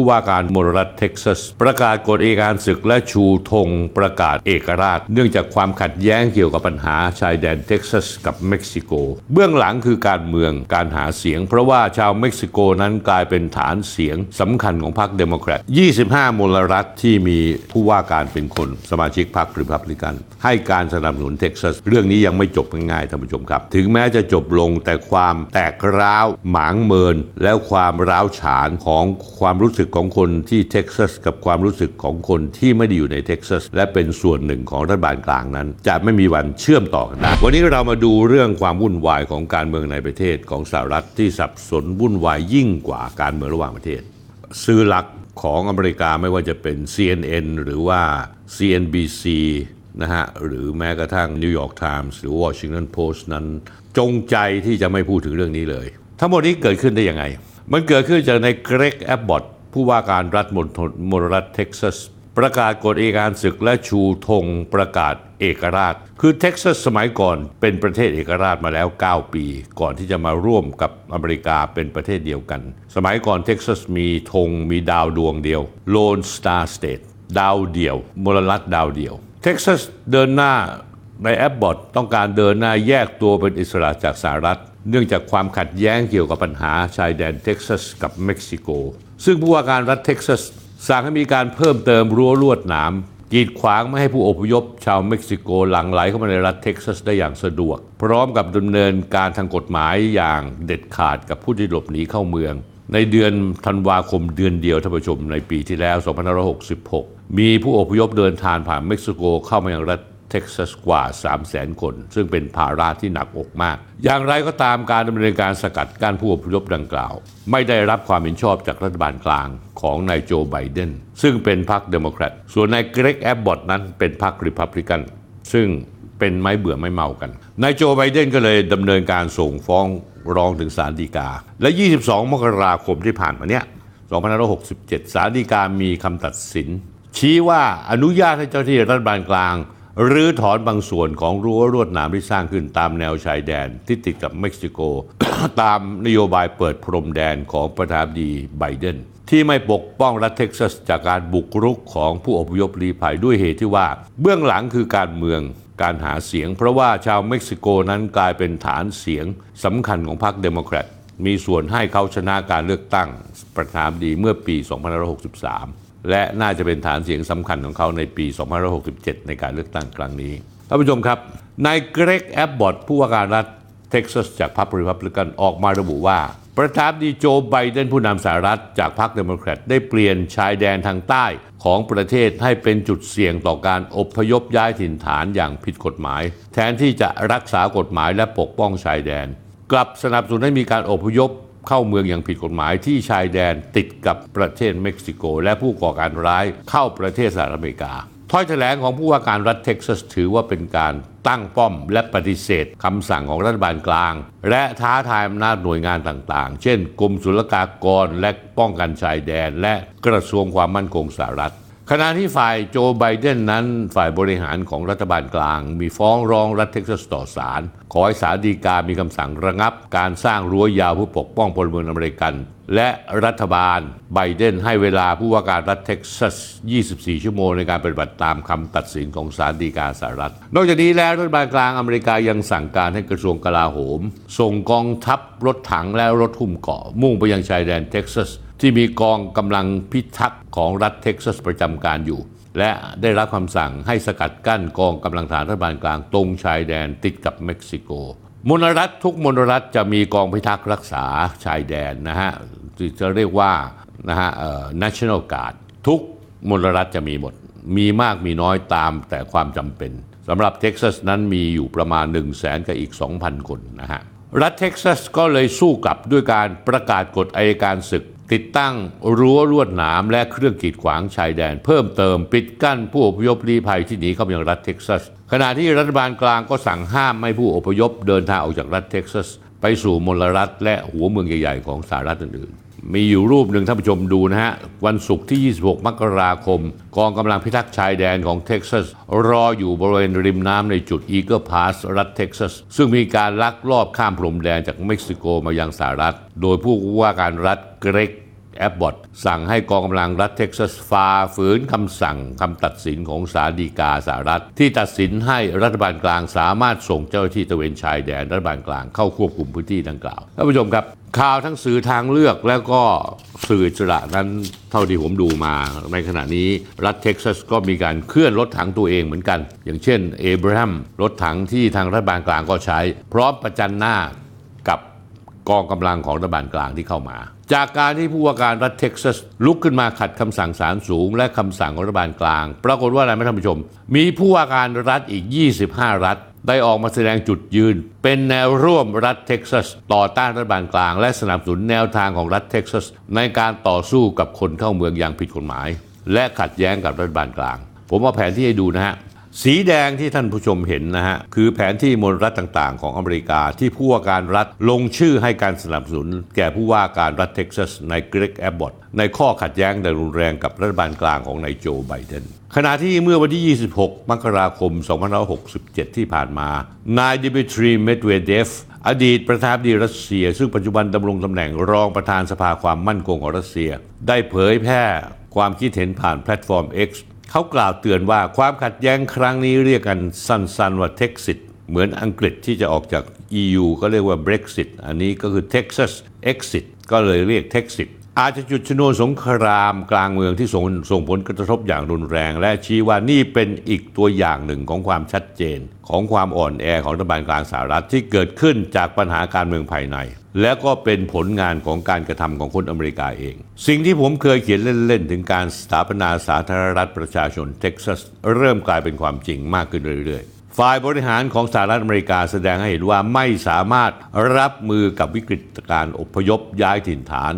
ผู้ว่าการมลรัฐเท็กซัส ประกาศกฎเอกการศึกและชูธงประกาศเอกราช เนื่องจากความขัดแย้งเกี่ยวกับปัญหาชายแดนเท็กซัสกับเม็กซิโก เบื้องหลังคือการเมืองการหาเสียง เพราะว่าชาวเม็กซิโกนั้นกลายเป็นฐานเสียงสำคัญของพรรคเดโมแครต 25 มลรัฐที่มีผู้ว่าการเป็นคน สมาชิกพรรคริพับลิกัน ให้การสนับสนุนเท็กซัส เรื่องนี้ยังไม่จบง่ายๆท่านผู้ชมครับ ถึงแม้จะจบลงแต่ความแตกร้าวหมางเมิน แล้วความร้าวฉานของความรู้สึกของคนที่เท็กซัสกับความรู้สึกของคนที่ไม่ได้อยู่ในเท็กซัสและเป็นส่วนหนึ่งของรัฐบาลกลางนั้น จะไม่มีวันเชื่อมต่อกันได้วันนี้เรามาดูเรื่องความวุ่นวายของการเมืองในประเทศของสหรัฐที่สับสนวุ่นวายยิ่งกว่าการเมืองระหว่างประเทศสื่อหลักของอเมริกาไม่ว่าจะเป็น CNN หรือว่า CNBC นะฮะหรือแม้กระทั่ง New York Times หรือ Washington Post นั้น จงใจที่จะไม่พูดถึงเรื่องนี้เลย ทั้งหมดนี้เกิดขึ้นได้ยังไง มันเกิดขึ้นจากนายเกรกแอบบอต ผู้ว่าการรัฐมณฑลมลรัฐเท็กซัส ประกาศกฎเอกการศึกและชูธงประกาศเอกราช คือเท็กซัสสมัยก่อนเป็นประเทศเอกราชมาแล้ว 9 ปี ก่อนที่จะมาร่วมกับอเมริกาเป็นประเทศเดียวกัน สมัยก่อนเท็กซัสมีธงมีดาวดวงเดียว Lone Star State ดาวเดียวมลรัฐดาวเดียว เท็กซัสเดินหน้านายแอบบอตต้องการเดินหน้าแยกตัวเป็นอิสระจากสหรัฐ เนื่องจากความขัดแย้งเกี่ยวกับปัญหาชายแดนเท็กซัสกับเม็กซิโก ซึ่งผู้ว่าการรัฐเท็กซัสสั่งให้มีการเพิ่มเติมรั้วลวดหนามกีดขวางไม่ให้ผู้อพยพชาวเม็กซิโกหลั่งไหลเข้ามาในรัฐเท็กซัสได้อย่างสะดวก พร้อมกับดำเนินการทางกฎหมายอย่างเด็ดขาดกับผู้ที่หลบหนีเข้าเมือง ในเดือนธันวาคมเดือนเดียวท่านผู้ชมในปีที่แล้ว 2566 มีผู้อพยพเดินทางผ่านเม็กซิโกเข้ามายังรัฐ เท็กซัสกว่า 3 0 0แสนคน ซึ่งเป็นภาระที่หนักอกมาก อย่างไรก็ตามการดำเนินการสกัดกั้นผู้อพยพดังกล่าว ไม่ได้รับความเห็นชอบจากรัฐบาลกลางของนายโจไบเดนซึ่งเป็นพรรคเดโมแครตส่วนนายเกรกแอบบอตนั้นเป็นพรรคริพับลิกัน ซึ่งเป็นไม้เบื่อไม้เมากัน นายโจไบเดนก็เลยดำเนินการส่งฟ้องร้องถึงศาลฎีกา และ 22 มกราคมที่ผ่านมาเนี้ย2567 ศาลฎีกามีคำตัดสิน ชี้ว่าอนุญาตให้เจ้าที่รัฐบาลกลาง รื้อถอนบางส่วนของรั้วลวดหนามที่สร้างขึ้นตามแนวชายแดนที่ติดกับเม็กซิโก ตามนโยบายเปิดพรมแดนของประธานาธิบดีไบเดนที่ไม่ปกป้องรัฐเท็กซัสจากการบุกรุกของผู้อพยพลี้ภัยด้วยเหตุที่ว่า เบื้องหลังคือการเมืองการหาเสียง เพราะว่าชาวเม็กซิโกนั้นกลายเป็นฐานเสียงสำคัญของพรรคเดโมแครตมีส่วนให้เขาชนะการเลือกตั้งประธานาธิบดีเมื่อปี 2563 และน่าจะเป็นฐานเสียงสำคัญของเขาในปี 2567 ในการเลือกตั้งครั้งนี้ท่านผู้ชมครับนายเกรกแอบบอตผู้ว่าการรัฐเท็กซัสจากพรรครีพับลิกันออกมาระบุว่า ประธานาธิบดีโจไบเดนผู้นำสหรัฐจากพรรคเดโมแครตได้เปลี่ยนชายแดนทางใต้ของประเทศให้เป็นจุดเสี่ยงต่อการอพยพย้ายถิ่นฐานอย่างผิดกฎหมาย แทนที่จะรักษากฎหมายและปกป้องชายแดน กลับสนับสนุนให้มีการอพยพ เข้าเมืองอย่างผิดกฎหมายที่ชายแดนติดกับประเทศเม็กซิโก และผู้ก่อการร้ายเข้าประเทศสหรัฐอเมริกาถ้อยแถลงของผู้ว่าการรัฐเท็กซัสถือว่าเป็นการตั้งป้อมและปฏิเสธคำสั่งของรัฐบาลกลาง และท้าทายอำนาจหน่วยงานต่างๆ เช่น กรมศุลกากรและป้องกันชายแดน และกระทรวงความมั่นคงสหรัฐ ขณะที่ฝ่ายโจไบเดนนั้นฝ่ายบริหารของรัฐบาลกลาง มีฟ้องร้องรัฐเท็กซัสต่อศาลขอให้ศาลฎีกามีคำสั่งระงับ การสร้างรั้วยาวเพื่อปกป้องพลเมืองอเมริกัน และรัฐบาลไบเดนให้เวลาผู้ว่าการรัฐเท็กซัส 24 ชั่วโมงในการปฏิบัติตามคำตัดสินของศาลฎีกาสหรัฐ นอกจากนี้แล้วรัฐบาลกลางอเมริกายังสั่งการให้กระทรวงกลาโหม ส่งกองทัพรถถังและรถหุ้มเกราะมุ่งไปยังชายแดนเท็กซัส ที่มีกองกำลังพิทักษ์ของรัฐเท็กซัสประจำการอยู่ และได้รับคำสั่งให้สกัดกั้นกองกำลังทหารรัฐบาลกลางตรงชายแดนติดกับเม็กซิโกมลรัฐทุกมลรัฐจะมีกองพิทักษ์รักษาชายแดนนะฮะที่จะเรียกว่านะฮะเอ่อ national guard ทุกมลรัฐจะมีหมด มีมากมีน้อยตามแต่ความจำเป็นสำหรับเท็กซัสนั้นมีอยู่ประมาณ 1 0 0 0 0แสนกับอีก 2,000 คนนะฮะ รัฐเท็กซัสก็เลยสู้กลับด้วยการประกาศกฎอายการศึก ติดตั้งรั้วลวดหนามและเครื่องกีดขวางชายแดน เพิ่มเติมปิดกั้นผู้อพยพลี้ภัยที่หนีเข้ามายังรัฐเท็กซัสขณะที่รัฐบาลกลางก็สั่งห้ามไม่ผู้อพยพเดินทางออกจากรัฐเท็กซัส ไปสู่มลรัฐและหัวเมืองใหญ่ๆของสหรัฐอื่นๆ มีอยู่รูปหนึ่งท่านผู้ชมดูนะฮะ วันศุกร์ที่ 26 มกราคม กองกำลังพิทักษ์ชายแดนของเท็กซัส รออยู่บริเวณริมน้ำในจุดอีเกิลพาสรัฐเท็กซัส ซึ่งมีการลักลอบข้ามพรมแดนจากเม็กซิโกมายังสหรัฐ โดยผู้ว่าการรัฐเกรก แอบบอตสั่งให้กองกำลังรัฐเท็กซัสฝ่าฝืนคำสั่งคำตัดสินของศาลฎีกาสหรัฐ ที่ตัดสินให้รัฐบาลกลางสามารถส่งเจ้าหน้าที่ตระเวนชายแดนรัฐบาลกลางเข้าควบคุมพื้นที่ดังกล่าวท่านผู้ชมครับข่าวทั้งสื่อทางเลือกแล้วก็สื่ออิสระนั้นเท่าที่ผมดูมา ในขณะนี้รัฐเท็กซัสก็มีการเคลื่อนรถถังตัวเองเหมือนกัน อย่างเช่นเอบรัมส์รถถังที่ทางรัฐบาลกลางก็ใช้ พร้อมประจันหน้า กองกำลังของรัฐบาลกลางที่เข้ามา จากการที่ผู้ว่าการรัฐเท็กซัสลุกขึ้นมาขัดคำสั่งศาลสูง และคำสั่งของรัฐบาลกลาง ปรากฏว่าอะไรไหมท่านผู้ชม มีผู้ว่าการรัฐอีก 25 รัฐ ได้ออกมาแสดงจุดยืน เป็นแนวร่วมรัฐเท็กซัส ต่อต้านรัฐบาลกลาง และสนับสนุนแนวทางของรัฐเท็กซัส ในการต่อสู้กับคนเข้าเมืองอย่างผิดกฎหมาย และขัดแย้งกับรัฐบาลกลาง ผมเอาแผนที่ให้ดูนะฮะ สีแดงที่ท่านผู้ชมเห็นนะฮะ คือแผนที่มลรัฐต่างๆ ของอเมริกาที่ผู้ว่าการรัฐลงชื่อให้การสนับสนุน แก่ผู้ว่าการรัฐเท็กซัสนายเกรกแอบบอตในข้อขัดแย้งอย่างรุนแรงกับรัฐบาลกลางของนายโจไบเดนขณะที่เมื่อวันที่ 26 มกราคม 2567 ที่ผ่านมา นายดิมิทรีเมดเวเดฟอดีตประธานาธิบดีรัสเซีย ซึ่งปัจจุบันดำรงตำแหน่งรองประธานสภาความมั่นคงของรัสเซีย ได้เผยแพร่ความคิดเห็นผ่านแพลตฟอร์ม X เขากล่าวเตือนว่าความขัดแย้งครั้งนี้เรียกกันสั้นๆว่า Texit เหมือนอังกฤษที่จะออกจาก EU ก็เรียกว่า Brexit อันนี้ก็คือ Texas Exit ก็เลยเรียก Texit อาจจะจุดชนวนสงครามกลางเมืองที่ส่งส่งผลกระทบอย่างรุนแรง และชี้ว่านี่เป็นอีกตัวอย่างหนึ่งของความชัดเจน ของความอ่อนแอของรัฐบาลกลางสหรัฐที่เกิดขึ้นจากปัญหาการเมืองภายใน และก็เป็นผลงานของการกระทำของคนอเมริกาเอง สิ่งที่ผมเคยเขียนเล่น ๆ ถึงการสถาปนาสาธารณรัฐประชาชนเท็กซัสเริ่มกลายเป็นความจริงมากขึ้นเรื่อย ๆฝ่ายบริหารของสหรัฐอเมริกาแสดงให้เห็นว่าไม่สามารถรับมือกับวิกฤตการอพยพย้ายถิ่นฐาน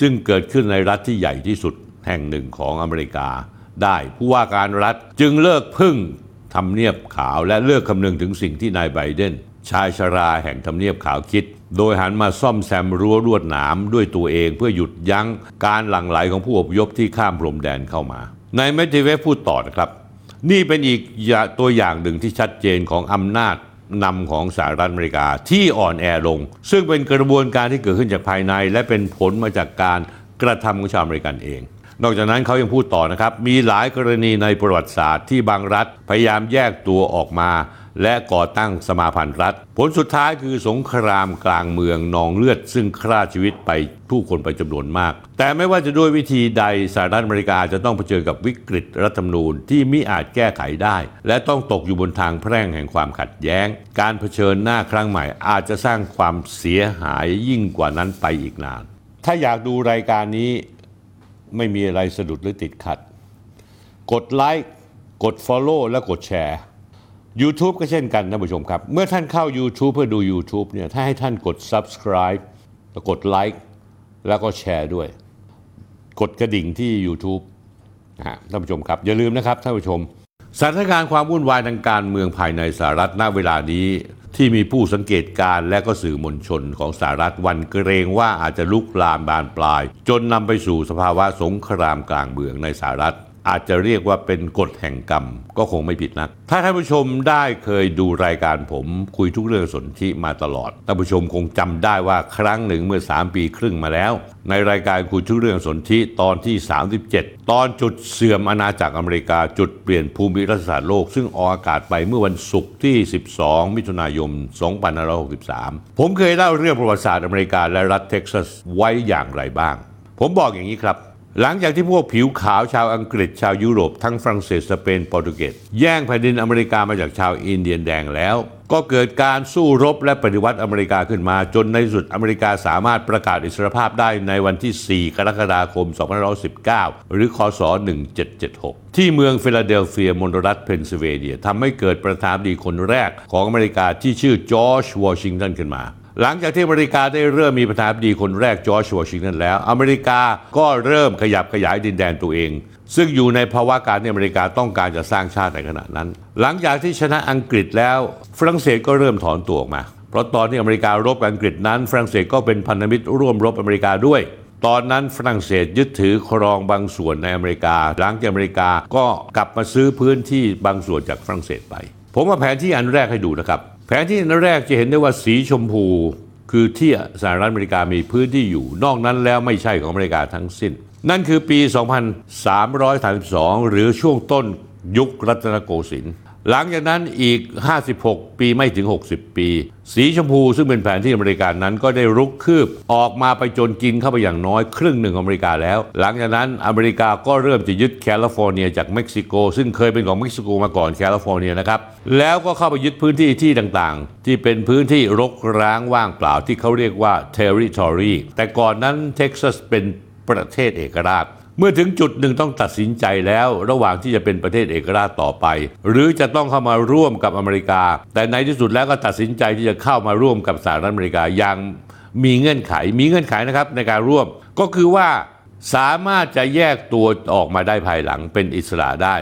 ซึ่งเกิดขึ้นในรัฐที่ใหญ่ที่สุดแห่งหนึ่งของอเมริกา ได้ผู้ว่าการรัฐจึงเลิกพึ่งทำเนียบขาวและเลิกคำนึงถึงสิ่งที่นายไบเดนชายชราแห่งทำเนียบขาวคิด โดยหันมาซ่อมแซมรั้วลวดหนามด้วยตัวเองเพื่อหยุดยั้งการหลั่งไหลของผู้อพยพที่ข้ามพรมแดนเข้ามา นายเมดเวเดฟพูดต่อนะครับ นี่เป็นอีกตัวอย่างหนึ่งที่ชัดเจนของอำนาจ นำของสหรัฐอเมริกาที่อ่อนแอลง ซึ่งเป็นกระบวนการที่เกิดขึ้นจากภายใน และเป็นผลมาจากการกระทำของชาวอเมริกันเอง นอกจากนั้นเขายังพูดต่อนะครับ มีหลายกรณีในประวัติศาสตร์ที่บางรัฐพยายามแยกตัวออกมา และก่อตั้งสมาพันธ์รัฐ ผลสุดท้ายคือสงครามกลางเมืองนองเลือด ซึ่งฆ่าชีวิตไปผู้คนไปจำนวนมาก แต่ไม่ว่าจะด้วยวิธีใดสหรัฐอเมริกาจะต้องเผชิญกับวิกฤตรัฐธรรมนูญที่มิอาจแก้ไขได้ และต้องตกอยู่บนทางแพร่งแห่งความขัดแย้ง การเผชิญหน้าครั้งใหม่อาจจะสร้างความเสียหายยิ่งกว่านั้นไปอีกนาน ถ้าอยากดูรายการนี้ไม่มีอะไรสะดุดหรือติดขัด กดไลค์กด Follow และกดแชร์ YouTube ก็เช่นกันท่านผู้ชมครับ เมื่อท่านเข้า YouTube เพื่อดู YouTube เนี่ยถ้าให้ท่านกด Subscribe กดไลค์แล้วก็แชร์ด้วย กดกระดิ่งที่ YouTube นะฮะท่านผู้ชมครับ อย่าลืมนะครับท่านผู้ชม สถานการณ์ความวุ่นวายทางการเมืองภายในสหรัฐณเวลานี้ที่มีผู้สังเกตการและก็สื่อมวลชนของสหรัฐวันเกรงว่าอาจจะลุกลามบานปลาย จนนำไปสู่สภาวะสงครามกลางเมืองในสหรัฐ อาจจะเรียกว่าเป็นกฎแห่งกรรมก็คงไม่ผิดนัก ถ้าท่านผู้ชมได้เคยดูรายการผมคุยทุกเรื่องสนธิมาตลอด ท่านผู้ชมคงจำได้ว่าครั้งหนึ่งเมื่อ 3 ปีครึ่งมาแล้ว ในรายการคุยทุกเรื่องสนธิตอนที่ 37 ตอนจุดเสื่อมอาณาจักรอเมริกาจุดเปลี่ยนภูมิรัฐศาสตร์โลก ซึ่งออกอากาศไปเมื่อวันศุกร์ที่ 12 มิถุนายน2563 ผมเคยเล่าเรื่องประวัติศาสตร์อเมริกาและรัฐเท็กซัสไว้อย่างไรบ้าง ผมบอกอย่างนี้ครับ หลังจากที่พวกผิวขาวชาวอังกฤษชาวยุโรปทั้งฝรั่งเศสสเปนโปรตุเกสแย่งแผ่นดินอเมริกามาจากชาวอินเดียนแดงแล้ว ก็เกิดการสู้รบและปฏิวัติอเมริกาขึ้นมา จนในสุดอเมริกาสามารถประกาศอิสรภาพได้ในวันที่ 4 กรกฎาคม 2319 หรือคศ 1776 ที่เมืองฟิลาเดลเฟียมณฑลรัฐเพนซิลเวเนียทำให้เกิดประธานาธิบดีคนแรกของอเมริกาที่ชื่อจอร์จวอชิงตันขึ้นมา หลังจากที่อเมริกาได้เริ่มมีประธานาธิบดีคนแรกจอร์จวอชิงตันแล้ว อเมริกาก็เริ่มขยับขยายดินแดนตัวเอง ซึ่งอยู่ในภาวะการที่อเมริกาต้องการจะสร้างชาติในขณะนั้น หลังจากที่ชนะอังกฤษแล้วฝรั่งเศสก็เริ่มถอนตัวออกมา เพราะตอนที่อเมริการบกับอังกฤษนั้นฝรั่งเศสก็เป็นพันธมิตรร่วมรบอเมริกาด้วยตอนนั้นฝรั่งเศสยึดถือครองบางส่วนในอเมริกา หลังจากอเมริกาก็กลับมาซื้อพื้นที่บางส่วนจากฝรั่งเศสไป ผมเอาแผนที่อันแรกให้ดูนะครับ แผนที่อันแรกจะเห็นได้ว่าสีชมพูคือที่สหรัฐอเมริกามีพื้นที่อยู่ นอกนั้นแล้วไม่ใช่ของอเมริกาทั้งสิ้น นั่นคือปี 2332 หรือช่วงต้นยุครัตนโกสินทร์ หลังจากนั้นอีก 56 ปีไม่ถึง 60 ปี สีชมพูซึ่งเป็นแผนที่อเมริกานั้นก็ได้รุกคืบออกมาไปจนกินเข้าไปอย่างน้อยครึ่งหนึ่งของอเมริกาแล้ว หลังจากนั้นอเมริกาก็เริ่มจะยึดแคลิฟอร์เนียจากเม็กซิโก ซึ่งเคยเป็นของเม็กซิโกมาก่อนแคลิฟอร์เนียนะครับ แล้วก็เข้าไปยึดพื้นที่ที่ต่างๆ ที่เป็นพื้นที่รกร้างว่างเปล่าที่เขาเรียกว่า territory แต่ก่อนนั้นเท็กซัสเป็นประเทศเอกราช เมื่อถึงจุดหนึ่งต้องตัดสินใจแล้วระหว่างที่จะเป็นประเทศเอกราชต่อไป หรือจะต้องเข้ามาร่วมกับอเมริกา แต่ในที่สุดแล้วก็ตัดสินใจที่จะเข้ามาร่วมกับสหรัฐอเมริกาอย่างมีเงื่อนไข มีเงื่อนไขนะครับในการร่วม ก็คือว่าสามารถจะแยกตัวออกมาได้ภายหลังเป็นอิสระได้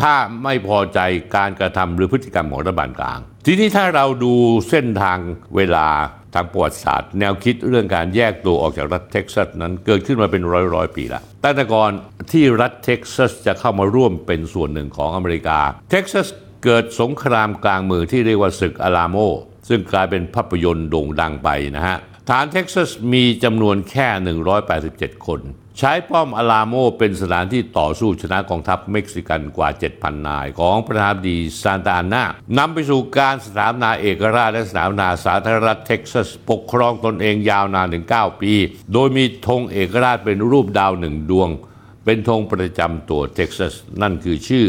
ถ้าไม่พอใจการกระทำหรือพฤติกรรมของรัฐบาลกลาง ทีนี้ถ้าเราดูเส้นทางเวลาทางประวัติศาสตร์ แนวคิดเรื่องการแยกตัวออกจากรัฐเท็กซัสนั้นเกิดขึ้นมาเป็นร้อยร้อยปีแล้ว ตั้งแต่ก่อนที่รัฐเท็กซัสจะเข้ามาร่วมเป็นส่วนหนึ่งของอเมริกา เท็กซัสเกิดสงครามกลางเมืองที่เรียกว่าศึกอาลาโม ซึ่งกลายเป็นภาพยนตร์โด่งดังไปนะฮะ ทหารเท็กซัสมีจำนวนแค่ 187 คน ใช้ป้อมอาลาโมเป็นสถานที่ต่อสู้ชนะกองทัพเม็กซิกันกว่า 7,000 นาย ของประธานาธิบดีซานตาอนานำไปสู่การสถาปนาเอกราชและสถาปนาสาธารณรัฐเท็กซัส ปกครองตนเองยาวนานถึง 9 ปี โดยมีธงเอกราชเป็นรูปดาวหนึ่งดวง เป็นธงประจำตัวเท็กซัส นั่นคือชื่อ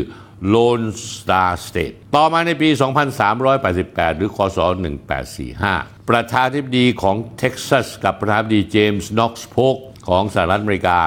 Lone Star State ต่อมาในปี 2388 หรือ คศ 1845 ประธานาธิบดีของเท็กซัส กับประธานาธิบดีเจมส์ น็อกซ์โพล์ก ของสหรัฐอเมริกา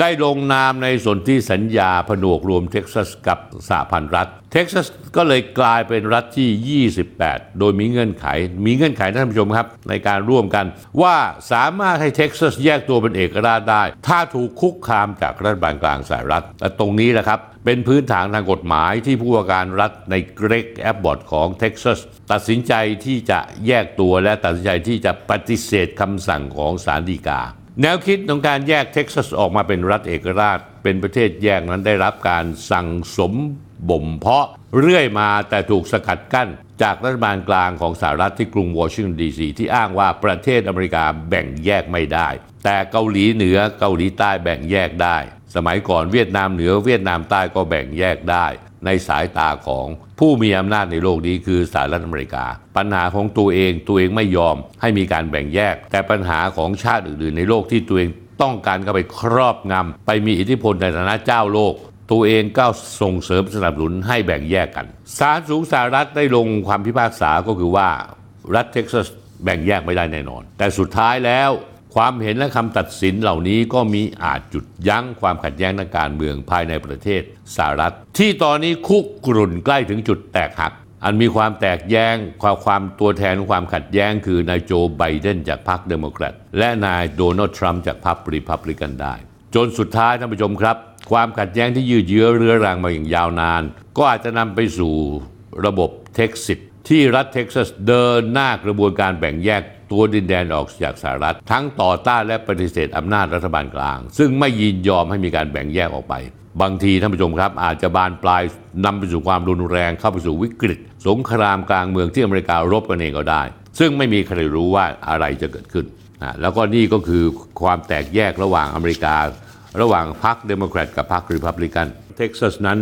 ได้ลงนามในส่วนธิสัญญาผนวกรวมเท็กซัสกับสหพันธรัฐ เท็กซัสก็เลยกลายเป็นรัฐที่ 28 โดยมีเงื่อนไข มีเงื่อนไขท่านผู้ชมครับ ในการร่วมกัน ว่าสามารถให้เท็กซัสแยกตัวเป็นเอกราชได้ ถ้าถูกคุกคามจากรัฐบาลกลางสหรัฐและตรงนี้แหละครับเป็นพื้นฐานทางกฎหมายที่ผู้ว่าการรัฐนายเกรกแอบบอตต์ของเท็กซัสตัดสินใจที่จะแยกตัวและตัดสินใจที่จะปฏิเสธคำสั่งของศาลฎีกา แนวคิดของการแยกเท็กซัสออกมาเป็นรัฐเอกราช เป็นประเทศแยกนั้นได้รับการสั่งสมบ่มเพาะเรื่อยมาแต่ถูกสกัดกั้น จากรัฐบาลกลางของสหรัฐที่กรุงวอชิงตันดีซีที่อ้างว่าประเทศอเมริกาแบ่งแยกไม่ได้ แต่เกาหลีเหนือเกาหลีใต้แบ่งแยกได้ สมัยก่อนเวียดนามเหนือเวียดนามใต้ก็แบ่งแยกได้ ในสายตาของผู้มีอำนาจในโลกนี้คือสหรัฐอเมริกา ปัญหาของตัวเองตัวเองไม่ยอมให้มีการแบ่งแยก แต่ปัญหาของชาติอื่นๆในโลกที่ตัวเองต้องการเข้าไปครอบงำไปมีอิทธิพลในฐานะเจ้าโลก ตัวเองก็ส่งเสริมสนับสนุนให้แบ่งแยกกันศาลสูงสหรัฐได้ลงความพิพากษาก็คือว่ารัฐเท็กซัสแบ่งแยกไม่ได้แน่นอน แต่สุดท้ายแล้ว ความเห็นและคำตัดสินเหล่านี้ก็มีอาจจุดยั้งความขัดแย้งทางการเมืองภายในประเทศสหรัฐ ที่ตอนนี้คุกรุ่นใกล้ถึงจุดแตกหัก อันมีความแตกแย้งความความตัวแทนความขัดแย้ง คือนายโจไบเดนจากพรรคเดโมแครตและนายโดนัลด์ทรัมป์จากพรรครีพับลิกันได้ จนสุดท้ายท่านผู้ชมครับ ความขัดแย้งที่ยืดเยื้อเรื้อรังมาอย่างยาวนาน ก็อาจจะนำไปสู่ระบบเท็กซิสที่รัฐเท็กซัสเดินหน้ากระบวนการแบ่งแยก ตัวดินแดนออกจากสหรัฐ ทั้งต่อต้านและปฏิเสธอำนาจรัฐบาลกลาง ซึ่งไม่ยินยอมให้มีการแบ่งแยกออกไป บางทีท่านผู้ชมครับ อาจจะบานปลายนำไปสู่ความรุนแรงเข้าไปสู่วิกฤต สงครามกลางเมืองที่อเมริการบกันเองก็ได้ ซึ่งไม่มีใครรู้ว่าอะไรจะเกิดขึ้นนะแล้วก็นี่ก็คือความแตกแยกระหว่างอเมริการะหว่างพรรคเดโมแครตกับพรรครีพับลิกันเท็กซัสนั้น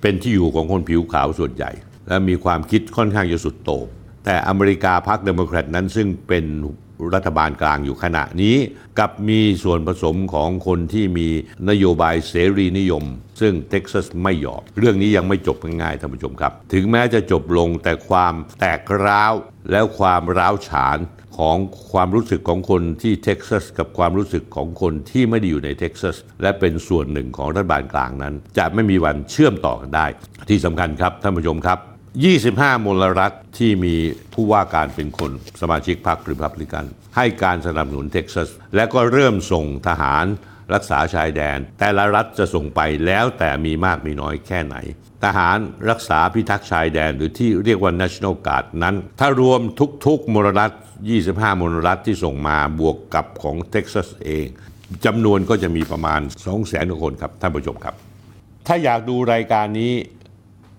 เป็นที่อยู่ของคนผิวขาวส่วนใหญ่ และมีความคิดค่อนข้างจะสุดโต่ง แต่อเมริกาพรรคเดโมแครตนั้นซึ่งเป็นรัฐบาลกลางอยู่ขณะนี้ กับมีส่วนผสมของคนที่มีนโยบายเสรีนิยม ซึ่งเท็กซัสไม่ยอมเรื่องนี้ยังไม่จบง่ายๆท่านผู้ชมครับ ถึงแม้จะจบลงแต่ความแตกร้าวแล้วความร้าวฉานของความรู้สึกของคนที่เท็กซัสกับความรู้สึกของคนที่ไม่ได้อยู่ในเท็กซัสและเป็นส่วนหนึ่งของรัฐบาลกลางนั้น จะไม่มีวันเชื่อมต่อกันได้ ที่สำคัญครับท่านผู้ชมครับ 25 มลรัฐที่มีผู้ว่าการเป็นคนสมาชิกพรรครีพับลิกัน ให้การสนับสนุนเท็กซัส และก็เริ่มส่งทหารรักษาชายแดน แต่ละรัฐจะส่งไปแล้วแต่มีมากมีน้อยแค่ไหน ทหารรักษาพิทักษ์ชายแดนหรือที่เรียกว่า National Guard นั้น ถ้ารวมทุกๆ มลรัฐ 25 มลรัฐที่ส่งมาบวกกับของเท็กซัสเองจำนวนก็จะมีประมาณ 200,000 คนครับท่านผู้ชมครับ ถ้าอยากดูรายการนี้